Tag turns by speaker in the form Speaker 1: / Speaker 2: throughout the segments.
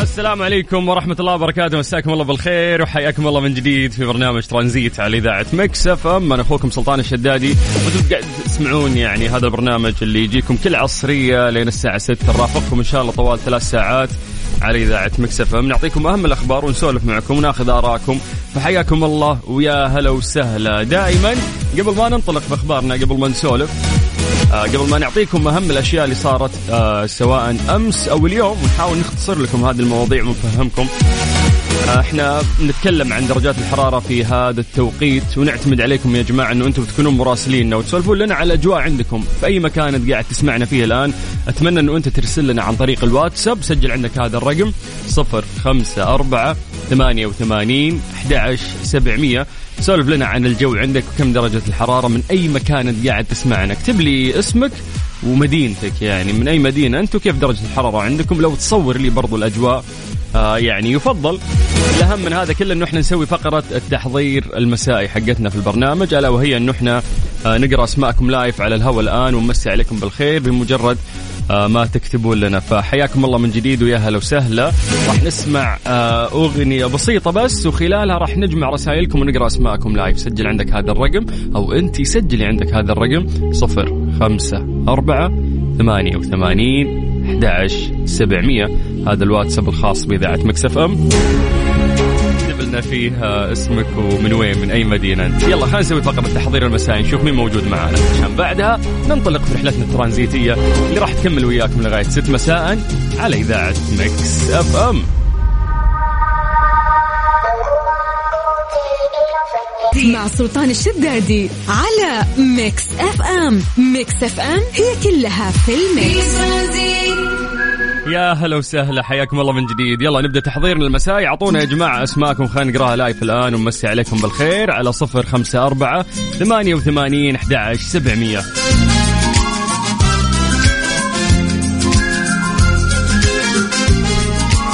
Speaker 1: السلام عليكم ورحمة الله وبركاته. مساكم الله بالخير وحياكم الله من جديد في برنامج ترانزيت على إذاعة Mix FM. أنا أخوكم سلطان الشدادي. وأنتم قاعد تسمعون يعني هذا البرنامج اللي يجيكم كل عصرية لين الساعة 6 نرافقكم إن شاء الله طوال ثلاث ساعات على إذاعة Mix FM. نعطيكم أهم الأخبار ونسولف معكم وناخذ آراءكم. فحياكم الله ويا هلا وسهلا. دائما قبل ما ننطلق بأخبارنا قبل ما نسولف قبل ما نعطيكم أهم الأشياء اللي صارت آه، سواء أمس أو اليوم ونحاول نختصر لكم هذه المواضيع ونفهمكم. آه، إحنا نتكلم عن درجات الحرارة في هذا التوقيت ونعتمد عليكم يا جماعة إنه أنتم تكونون مراسليننا وتسولفون لنا على الاجواء عندكم. في أي مكان أنت قاعد تسمعنا فيه الآن أتمنى إنه أنت ترسل لنا عن طريق الواتساب. سجل عندك هذا الرقم 054 88 11 700 سولف لنا عن الجو عندك وكم درجة الحرارة من أي مكان أنت قاعد تسمعنا. اكتب لي اسمك ومدينتك يعني من أي مدينة أنت وكيف درجة الحرارة عندكم. لو تصور لي برضو الأجواء آه يعني يفضل الأهم من هذا كله أنه إحنا نسوي فقرة التحضير المسائي حقتنا في البرنامج ألا وهي أنه إحنا آه نقرأ أسماءكم live على الهواء الآن ونمسي عليكم بالخير بمجرد آه، ما تكتبون لنا. فحياكم الله من جديد ويا هلا وسهلا. راح نسمع آه، أغنية بسيطة بس وخلالها راح نجمع رسائلكم ونقرأ أسماءكم live سجل عندك هذا الرقم أو أنت سجلي عندك هذا الرقم صفر خمسة أربعة ثمانية وثمانين 11 700 هذا الواتساب الخاص بإذاعة Mix FM. اكتب لنا فيه اسمك ومن وين من أي مدينة أنت. يلا خلينا نسوي فقرة تحضير المسائي نشوف مين موجود معنا. عشان بعدها ننطلق في رحلتنا الترانزيتية اللي راح تكمل وياكم لغاية 6 مساء على إذاعة Mix F M
Speaker 2: مع سلطان الشدادي على Mix FM. Mix FM هي كلها في ال
Speaker 3: mix.
Speaker 1: يا هلا وسهلا حياكم الله من جديد. يلا نبدأ تحضيرنا المسائي اعطونا يا جماعة اسماءكم خلينا نقراها لايف الآن ونمسي عليكم بالخير. على صفر خمسة أربعة ثمانية وثمانين أحد عشر سبعمية.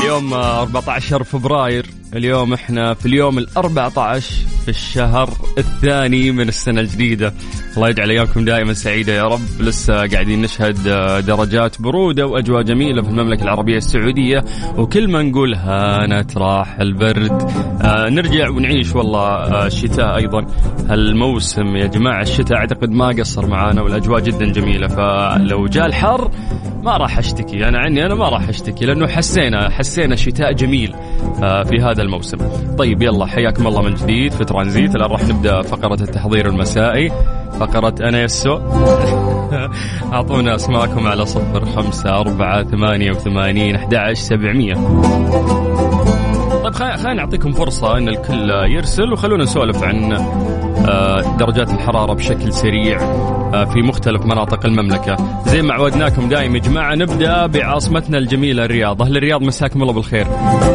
Speaker 1: اليوم آه، 14 فبراير. اليوم إحنا في اليوم ال 14 في الشهر الثاني من السنة الجديدة. الله يجعل ايامكم دائما سعيدة يا رب. لسه قاعدين نشهد آه، درجات برودة وأجواء جميلة في المملكة العربية السعودية وكل ما نقول هانت راح البرد. آه نرجع ونعيش والله آه الشتاء أيضا. هالموسم يا جماعة الشتاء أعتقد ما قصر معانا والأجواء جدا جميلة. فلو جاء الحر ما راح أشتكي. أنا عني أنا ما راح أشتكي لأنه حسينا حسينا شتاء جميل آه، في هذا الموسم. طيب يلا حياكم الله من جديد في ترانزيت. الآن راح نبدأ فقرة التحضير المسائي. فقرة أنا يسو. أعطونا أسماءكم على صفر خمسة أربعة ثمانية وثمانين أحد عشر سبعمية. طيب خلينا نعطيكم فرصة أن الكل يرسل وخلونا نسولف عن درجات الحرارة بشكل سريع آه، في مختلف مناطق المملكة. زي ما عودناكم دائما يا جماعة نبدأ بعاصمتنا الجميلة الرياض. أهل الرياض مساكم الله بالخير.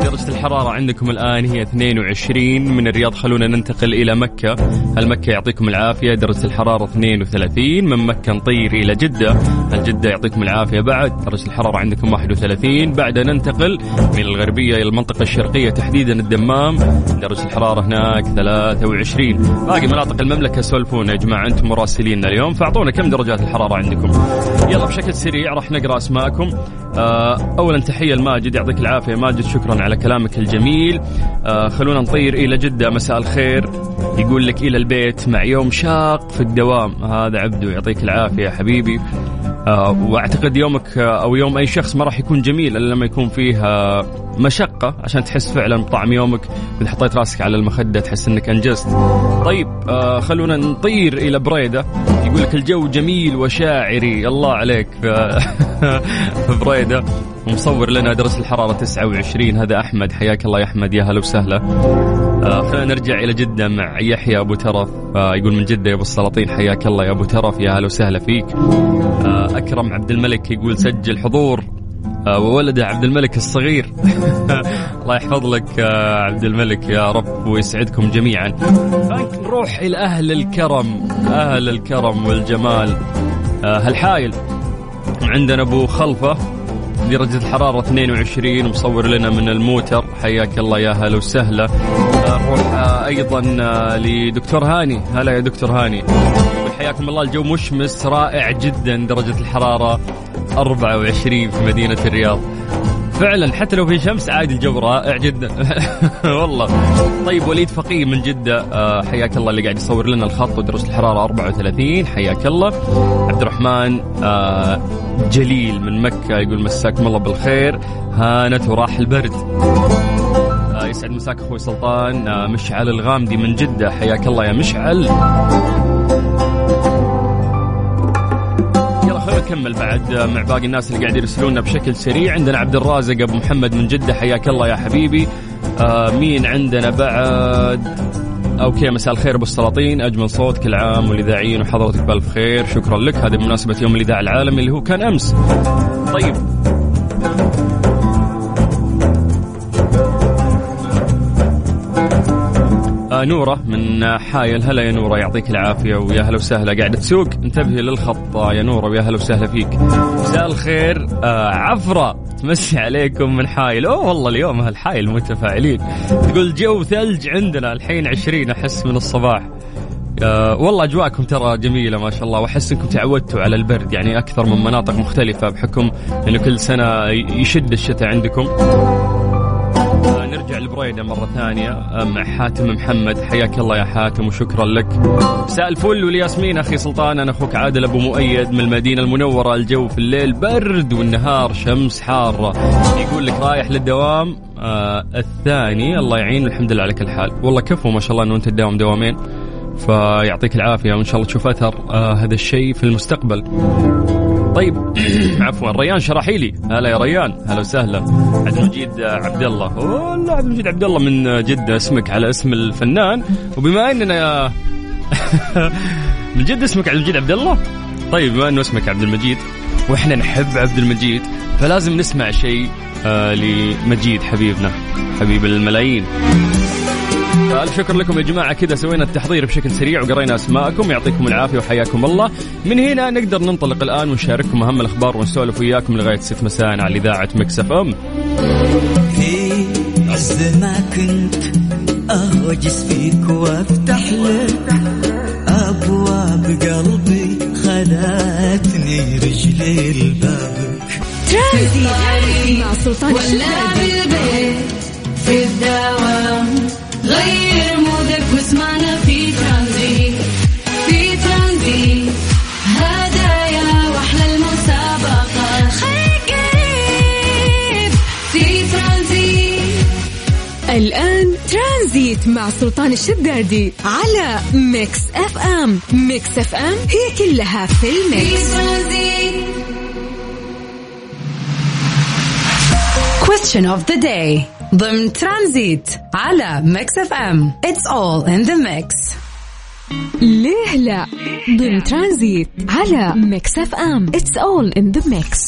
Speaker 1: درجة الحرارة عندكم الآن هي 22 من الرياض خلونا ننتقل إلى مكة. هل مكة يعطيكم العافية؟ درجة الحرارة 32 من مكة نطير إلى جدة. هل جدة يعطيكم العافية؟ بعد درجة الحرارة عندكم 31 بعدها ننتقل من الغربية إلى المنطقة الشرقية تحديدا الدمام. درجة الحرارة هناك 23 باقي مناطق المملكة سولفونا. يا جماعة أنتم مراسليننا اليوم. فأعطونا كم درجات الحرارة عندكم. يلا بشكل سريع راح نقرأ أسماءكم. آه، أولا تحية لماجد يعطيك العافية. ماجد شكرا على كلامك الجميل. آه، خلونا نطير إلى جدة. مساء الخير. يقول لك إلى البيت مع يوم شاق في الدوام. هذا عبدو يعطيك العافية يا حبيبي. آه، وأعتقد يومك أو يوم أي شخص ما راح يكون جميل إلا لما يكون فيه مشقة عشان تحس فعلا بطعم يومك إذا حطيت راسك على المخدة تحس إنك أنجزت. طيب آه، خلونا نطير إلى بريدة. يقول لك الجو جميل وشاعري. الله عليك. في بريدة. ومصور لنا درجه الحرارة 29 هذا أحمد. حياك الله يا أحمد. يا هلا وسهلا. آه، خلينا نرجع إلى جدة مع يحيى أبو ترف. آه، يقول من جدة يا أبو السلاطين حياك الله يا أبو ترف. يا هلا وسهلا فيك. آه، أكرم عبد الملك يقول سجل حضور. وولده عبد الملك الصغير. الله يحفظ لك آه، عبد الملك يا رب ويسعدكم جميعا. نروح إلى أهل الكرم أهل الكرم والجمال. آه، هالحايل عندنا أبو خلفة درجة الحرارة 22 مصور لنا من الموتر. حياك الله يا هلا وسهلا. نروح أيضا لدكتور هاني. هلا يا دكتور هاني. حياكم الله الجو مشمس رائع جدا درجة الحرارة 24 في مدينة الرياض. فعلا حتى لو في شمس عادي الجو رائع جدا. والله. طيب وليد فقيه من جدة آه، حياك الله اللي قاعد يصور لنا الخط ودرجة الحرارة 34 حياك الله. عبد الرحمن آه، جليل من مكة يقول مساكم الله بالخير. هانت وراح البرد. آه، يسعد مساك أخوي سلطان. مشعل الغامدي من جدة. حياك الله يا مشعل. نكمل بعد مع باقي الناس اللي قاعد يرسلونا بشكل سريع. عندنا عبد الرازق أبو محمد من جدة حياك الله يا حبيبي. آه مين عندنا بعد؟ أوكي مساء الخير أبو السلاطين. أجمل صوت كل عام والاذاعيين وحضرتك بألف خير. شكرا لك. هذه بمناسبة يوم الإذاعة العالمي اللي هو كان أمس. طيب. نورة من حايل. هلا يا نورة يعطيك العافية ويا هلا وسهلا. قاعدة تسوق؟ انتبهي للخط يا نورة ويا هلا وسهلا فيك. مساء الخير. آه عفرة تمسي عليكم من حايل. أوه والله اليوم هالحايل متفاعلين. تقول جو ثلج عندنا الحين عشرين أحس من الصباح. آه والله أجواءكم ترى جميلة ما شاء الله وأحس إنكم تعودتوا على البرد يعني أكثر من مناطق مختلفة بحكم إنه كل سنة يشد الشتاء عندكم. نرجع لبريدة مرة ثانية. مع حاتم محمد حياك الله يا حاتم وشكرا لك. مساء الفل. والياسمين أخي سلطان أنا أخوك عادل أبو مؤيد من المدينة المنورة. الجو في الليل برد والنهار شمس حارة. يقول لك رايح للدوام. آه الثاني الله يعين الحمد لله على كل حال. والله كفو ما شاء الله أنه أنت تداوم دوامين. فيعطيك العافية وإن شاء الله تشوف أثر آه هذا الشيء في المستقبل. طيب عفوا ريان شراحيلي. هلا يا ريان. هلا وسهلا. عبد المجيد عبد الله والله عبد المجيد عبد الله من جدة اسمك على اسم الفنان. وبما اننا من جد اسمك عبد المجيد عبد الله طيب بما انه اسمك عبد المجيد وإحنا نحب عبد المجيد فلازم نسمع شيء آه لمجيد حبيبنا حبيب الملايين. ألف شكر لكم يا جماعة؟ كذا سوينا التحضير بشكل سريع وقرينا أسماءكم. يعطيكم العافية وحياكم الله. من هنا نقدر ننطلق الآن ونشارككم أهم الأخبار ونسولف وياكم لغاية 6 مساء على إذاعة Mix FM.
Speaker 4: في عز ما كنت أهوجس فيك وأفتح لك أبواب قلبي خلاتني رجلي لبابك
Speaker 2: ترانزيت مع سلطان
Speaker 3: ولا بالبيت في الدوام. غير مودك واسمعنا في ترانزيت في ترانزيت. هدايا وأحلى المسابقة. خليك قريب في ترانزيت.
Speaker 2: الآن ترانزيت مع سلطان الشدادي على Mix FM. Mix FM هي كلها في
Speaker 3: في
Speaker 2: ال mix
Speaker 3: ترانزيت.
Speaker 5: Question of the day. ضمن ترانزيت على Mix FM. It's all in the mix.
Speaker 2: ليه لا؟ ضمن ترانزيت على Mix FM. It's all in the
Speaker 1: mix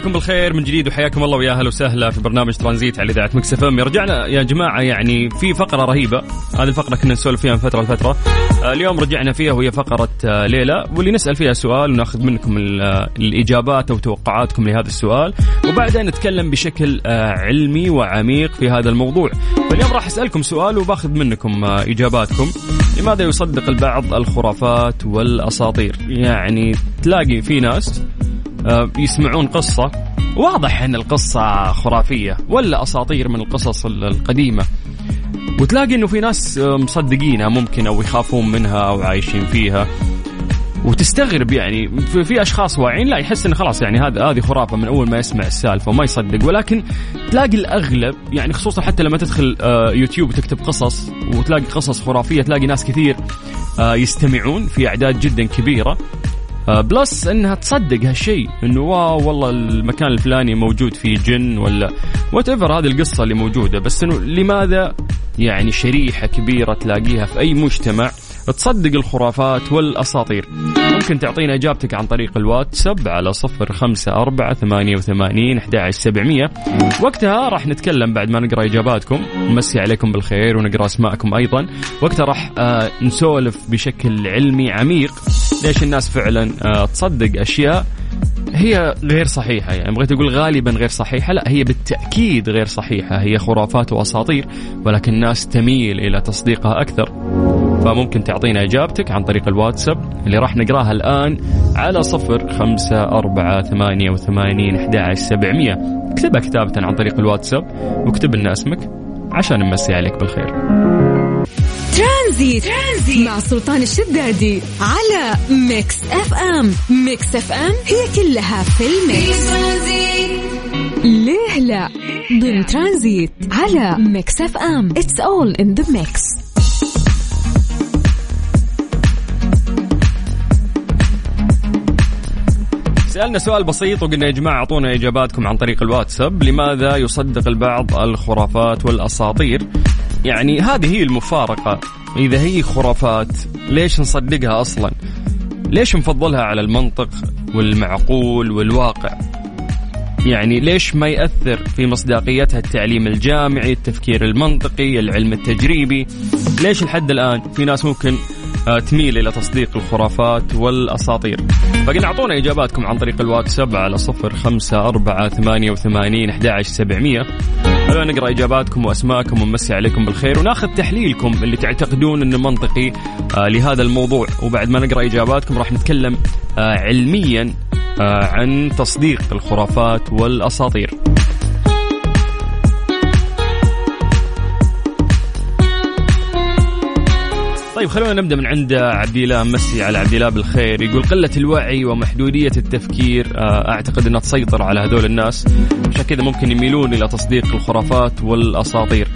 Speaker 1: عليكم بالخير من جديد وحياكم الله ويا أهلا وسهلا في برنامج ترانزيت على إذاعة Mix FM. رجعنا يا جماعة يعني في فقرة رهيبة. هذه الفقرة كنا نسولف فيها من فترة لفترة. آه، اليوم رجعنا فيها وهي فقرة آه، ليه لا واللي نسأل فيها سؤال ونأخذ منكم آه، الإجابات أو توقعاتكم لهذا السؤال. وبعدين نتكلم بشكل علمي وعميق في هذا الموضوع. فاليوم راح أسألكم سؤال وبأخذ منكم إجاباتكم. لماذا يصدق البعض الخرافات والأساطير؟ يعني تلاقي في ناس يسمعون قصة. واضح أن القصة خرافية ولا أساطير من القصص ال- القديمة. وتلاقي إنه في ناس آه، مصدقينها ممكن أو يخافون منها أو عايشين فيها. وتستغرب يعني في, أشخاص واعيين لا يحس انه خلاص يعني هذا هذه خرافة من أول ما يسمع السالفة وما يصدق. ولكن تلاقي الأغلب يعني خصوصا حتى لما تدخل آه، يوتيوب وتكتب قصص وتلاقي قصص خرافية تلاقي ناس كثير آه، يستمعون في أعداد جدا كبيرة. آه، plus إنها تصدق هالشيء إنه wow والله المكان الفلاني موجود فيه جن ولا whatever هذه القصة اللي موجودة. بس إنه لماذا يعني شريحة كبيرة تلاقيها في أي مجتمع تصدق الخرافات والأساطير؟ ممكن تعطينا إجابتك عن طريق الواتساب على صفر خمسة أربعة ثمانية وثمانين أحد سبعمية. وقتها راح نتكلم بعد ما نقرأ إجاباتكم. نمسي عليكم بالخير ونقرأ أسماءكم أيضا. وقتها راح آه نسولف بشكل علمي عميق. ليش الناس فعلا آه تصدق أشياء هي غير صحيحة؟ يعني بغيت أقول غالبا غير صحيحة لا هي بالتأكيد غير صحيحة. هي خرافات وأساطير ولكن الناس تميل إلى تصديقها أكثر. فممكن تعطينا إجابتك عن طريق الواتساب اللي راح نقراها الآن على صفر خمسة أربعة ثمانية وثمانين أحد سبعمية. اكتبها كتابة عن طريق الواتساب واكتب لنا اسمك عشان نمسي عليك بالخير.
Speaker 2: ترانزيت. ترانزيت. مع سلطان الشدادي على Mix FM. Mix FM هي كلها في ال
Speaker 3: mix.
Speaker 2: ليه لا؟ ضمن ترانزيت على Mix FM. It's all in the mix
Speaker 1: سألنا سؤال بسيط وقلنا يا جماعة أعطونا إجاباتكم عن طريق الواتساب لماذا يصدق البعض الخرافات والأساطير؟ يعني هذه هي المفارقة. إذا هي خرافات ليش نصدقها أصلا؟ ليش نفضلها على المنطق والمعقول والواقع؟ يعني ليش ما يأثر في مصداقيتها التعليم الجامعي التفكير المنطقي العلم التجريبي؟ ليش لحد الآن في ناس ممكن آه، تميل إلى تصديق الخرافات والأساطير؟ فقلنا أعطونا إجاباتكم عن طريق الواتساب على صفر خمسة أربعة ثمانية وثمانين أحد سبعمية. خلونا نقرأ إجاباتكم وأسماءكم ونمسي عليكم بالخير وناخذ تحليلكم اللي تعتقدون أنه منطقي آه، لهذا الموضوع. وبعد ما نقرأ إجاباتكم راح نتكلم آه، علميا آه، عن تصديق الخرافات والأساطير. طيب خلونا نبدأ من عند عبد الله مسي على عبد الله بالخير. يقول قلة الوعي ومحدودية التفكير آه، أعتقد إنها تسيطر على هذول الناس. عشان كذا ممكن يميلون إلى تصديق الخرافات والأساطير.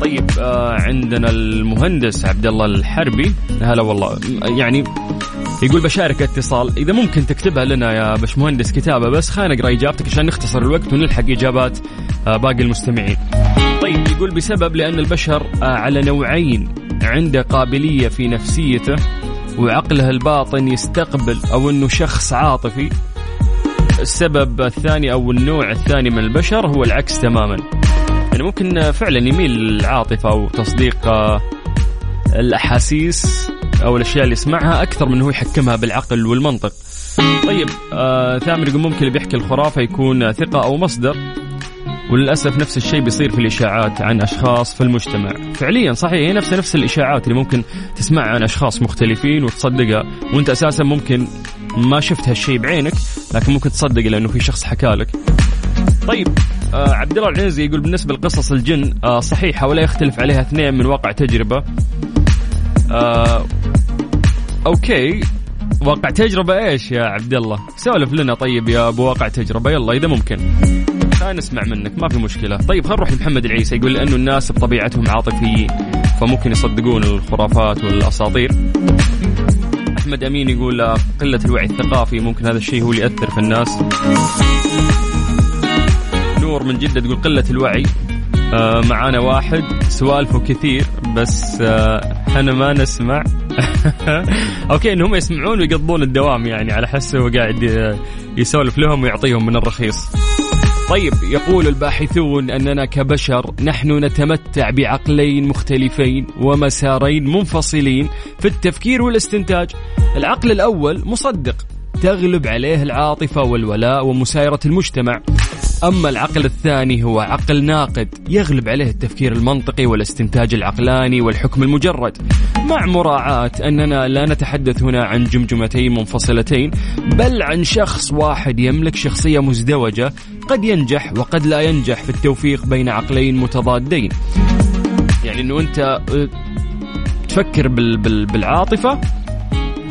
Speaker 1: طيب آه، عندنا المهندس عبد الله الحربي. هلا والله. يعني يقول بشارك اتصال. إذا ممكن تكتبها لنا يا باشمهندس كتابة بس خلينا نقرأ إجابتك عشان نختصر الوقت ونلحق إجابات آه، باقي المستمعين. طيب يقول بسبب لأن البشر على نوعين. عنده قابلية في نفسيته وعقله الباطن يستقبل أو أنه شخص عاطفي. السبب الثاني أو النوع الثاني من البشر هو العكس تماما. يعني ممكن فعلا يميل للعاطفة أو تصديق آه، الأحاسيس أو الأشياء اللي يسمعها أكثر من هو يحكمها بالعقل والمنطق. طيب آه ثامر يقول ممكن اللي بيحكي الخرافة يكون ثقة أو مصدر. وللأسف نفس الشيء بيصير في الإشاعات عن أشخاص في المجتمع. فعليا صحيح هي نفس نفس الإشاعات اللي ممكن تسمعها عن أشخاص مختلفين وتصدقها وأنت أساسا ممكن ما شفت هالشيء بعينك لكن ممكن تصدق لأنه في شخص حكى لك. طيب آه عبد الله العنزي يقول بالنسبة لقصص الجن آه صحيحة ولا يختلف عليها اثنين من واقع تجربة؟ آه أوكي. واقع تجربة إيش يا عبد الله؟ سولف لنا طيب يا أبو واقع تجربة يلا إذا ممكن. نسمع منك ما في مشكلة. طيب خلينا نروح لمحمد العيسى يقول لأنه الناس بطبيعتهم عاطفيين فممكن يصدقون الخرافات والأساطير. أحمد أمين يقول آه، قلة الوعي الثقافي ممكن هذا الشيء هو اللي يأثر في الناس. نور من جدة تقول قلة الوعي آه معانا واحد سوالفه كثير بس آه أنا ما نسمع. أوكي إنهم يسمعون ويقضون الدوام يعني على حسه هو قاعد ي- يسولف لهم ويعطيهم من الرخيص. طيب يقول الباحثون أننا كبشر نحن نتمتع بعقلين مختلفين ومسارين منفصلين في التفكير والاستنتاج. العقل الأول مصدق تغلب عليه العاطفة والولاء ومسايرة المجتمع. أما العقل الثاني هو عقل ناقد يغلب عليه التفكير المنطقي والاستنتاج العقلاني والحكم المجرد. مع مراعاة أننا لا نتحدث هنا عن جمجمتين منفصلتين بل عن شخص واحد يملك شخصية قد ينجح وقد لا ينجح في التوفيق بين عقلين متضادين يعني إنه أنت آه، تفكر بال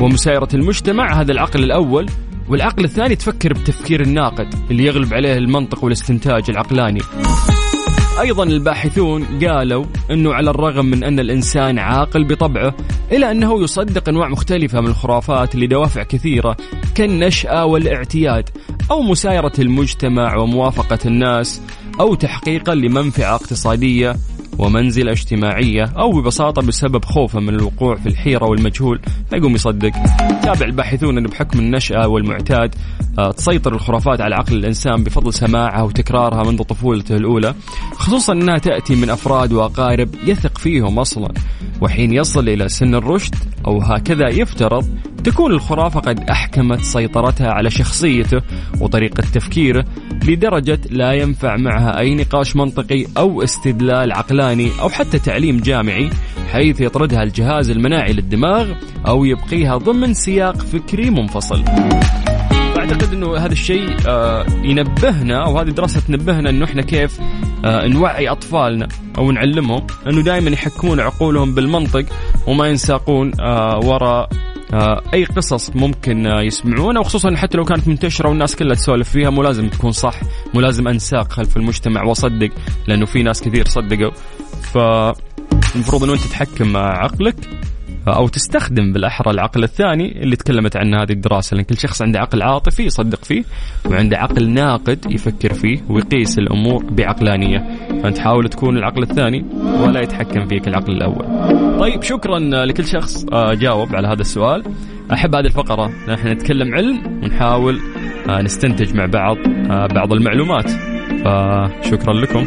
Speaker 1: ومسايرة المجتمع هذا العقل الأول والعقل الثاني تفكر بتفكير الناقد اللي يغلب عليه المنطق والاستنتاج العقلاني. أيضا الباحثون قالوا إنه على الرغم من أن الإنسان عاقل بطبعه إلا أنه يصدق أنواع مختلفة من الخرافات لدوافع كثيرة كالنشأة والاعتياد أو مسايرة المجتمع وموافقة الناس أو تحقيقا لمنفعة اقتصادية ومنزلة اجتماعية أو ببساطة بسبب خوفه من الوقوع في الحيرة والمجهول. فيقوم يصدق. تابع الباحثون أنه بحكم النشأة والمعتاد آه، تسيطر الخرافات على عقل الإنسان بفضل سماعها وتكرارها منذ طفولته الأولى. خصوصا أنها تأتي من أفراد وأقارب يثق فيهم أصلا. وحين يصل إلى سن الرشد أو هكذا يفترض تكون الخرافة قد أحكمت سيطرتها على شخصيته وطريقة تفكيره لدرجة لا ينفع معها أي نقاش منطقي أو استدلال عقلاني أو حتى تعليم جامعي حيث يطردها الجهاز المناعي للدماغ أو يبقيها ضمن سياق فكري منفصل. أعتقد إنه هذا الشيء آه، ينبهنا أو هذه دراسة تنبهنا إنه إحنا كيف آه، نوعي أطفالنا أو نعلمهم إنه دائما يحكمون عقولهم بالمنطق وما ينساقون آه، وراء أي قصص ممكن يسمعونها وخصوصا حتى لو كانت منتشرة والناس كلها تسولف فيها مو لازم تكون صح مو لازم أنساق خلف المجتمع وأصدق لأنه في ناس كثير صدقوا. فالمفروض إنه أنت تحكم عقلك. أو تستخدم بالأحرى العقل الثاني اللي تكلمت عنه هذه الدراسة لأن كل شخص عنده عقل عاطفي يصدق فيه وعنده عقل ناقد يفكر فيه ويقيس الأمور بعقلانية فأنت حاول تكون العقل الثاني ولا يتحكم فيك العقل الأول. طيب شكرا لكل شخص آه، جاوب على هذا السؤال. أحب هذه الفقرة نحن نتكلم علم ونحاول آه، نستنتج مع بعض آه، بعض المعلومات. فشكرا لكم.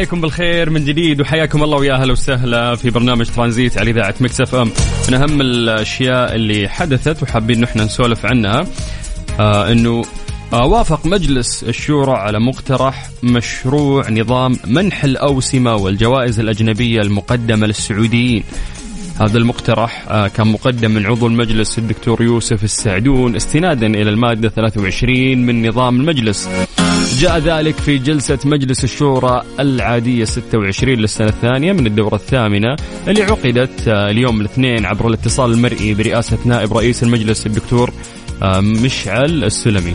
Speaker 1: عليكم بالخير من جديد وحياكم الله ويا أهلا وسهلا في برنامج ترانزيت على إذاعة Mix FM. من أهم الأشياء اللي حدثت وحابين نحن نسولف عنها آه إنه آه وافق مجلس الشورى على مقترح مشروع نظام منح الأوسمة والجوائز الأجنبية المقدمة للسعوديين. هذا المقترح آه، كان مقدم من عضو المجلس الدكتور يوسف السعدون استنادا إلى المادة 23 من نظام المجلس. جاء ذلك في جلسة مجلس الشورى العادية 26 للسنة الثانية من الدورة الثامنة اللي عقدت آه، اليوم الاثنين عبر الاتصال المرئي برئاسة نائب رئيس المجلس الدكتور مشعل السلمي.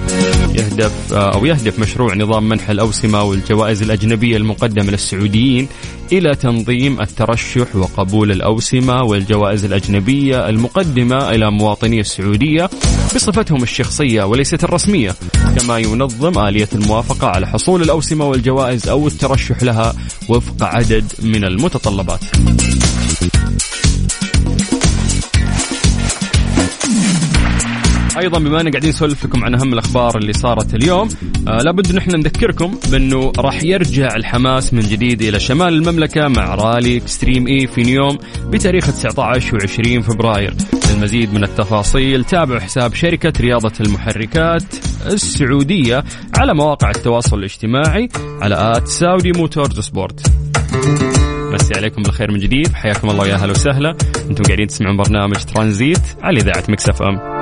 Speaker 1: يهدف آه، أو يهدف مشروع نظام منح الأوسمة والجوائز الأجنبية المقدمة للسعوديين إلى تنظيم الترشح وقبول الأوسمة والجوائز الأجنبية المقدمة إلى مواطني السعودية بصفتهم الشخصية وليست الرسمية كما ينظم آلية الموافقة على حصول الأوسمة والجوائز أو الترشح لها وفق عدد من المتطلبات. أيضا بما ان قاعدين نسولف لكم عن أهم الأخبار اللي صارت اليوم آه لابد نحن نذكركم بأنه راح يرجع الحماس من جديد إلى شمال المملكة مع رالي اكستريم اي في نيوم بتاريخ 19 و20 فبراير. للمزيد من التفاصيل تابعوا حساب شركة رياضة المحركات السعودية على مواقع التواصل الاجتماعي على at Saudi Motorsport نمسي عليكم بالخير من جديد. حياكم الله ويا أهلا وسهلا. أنتم قاعدين تسمعون برنامج ترانزيت على إذاعة Mix FM.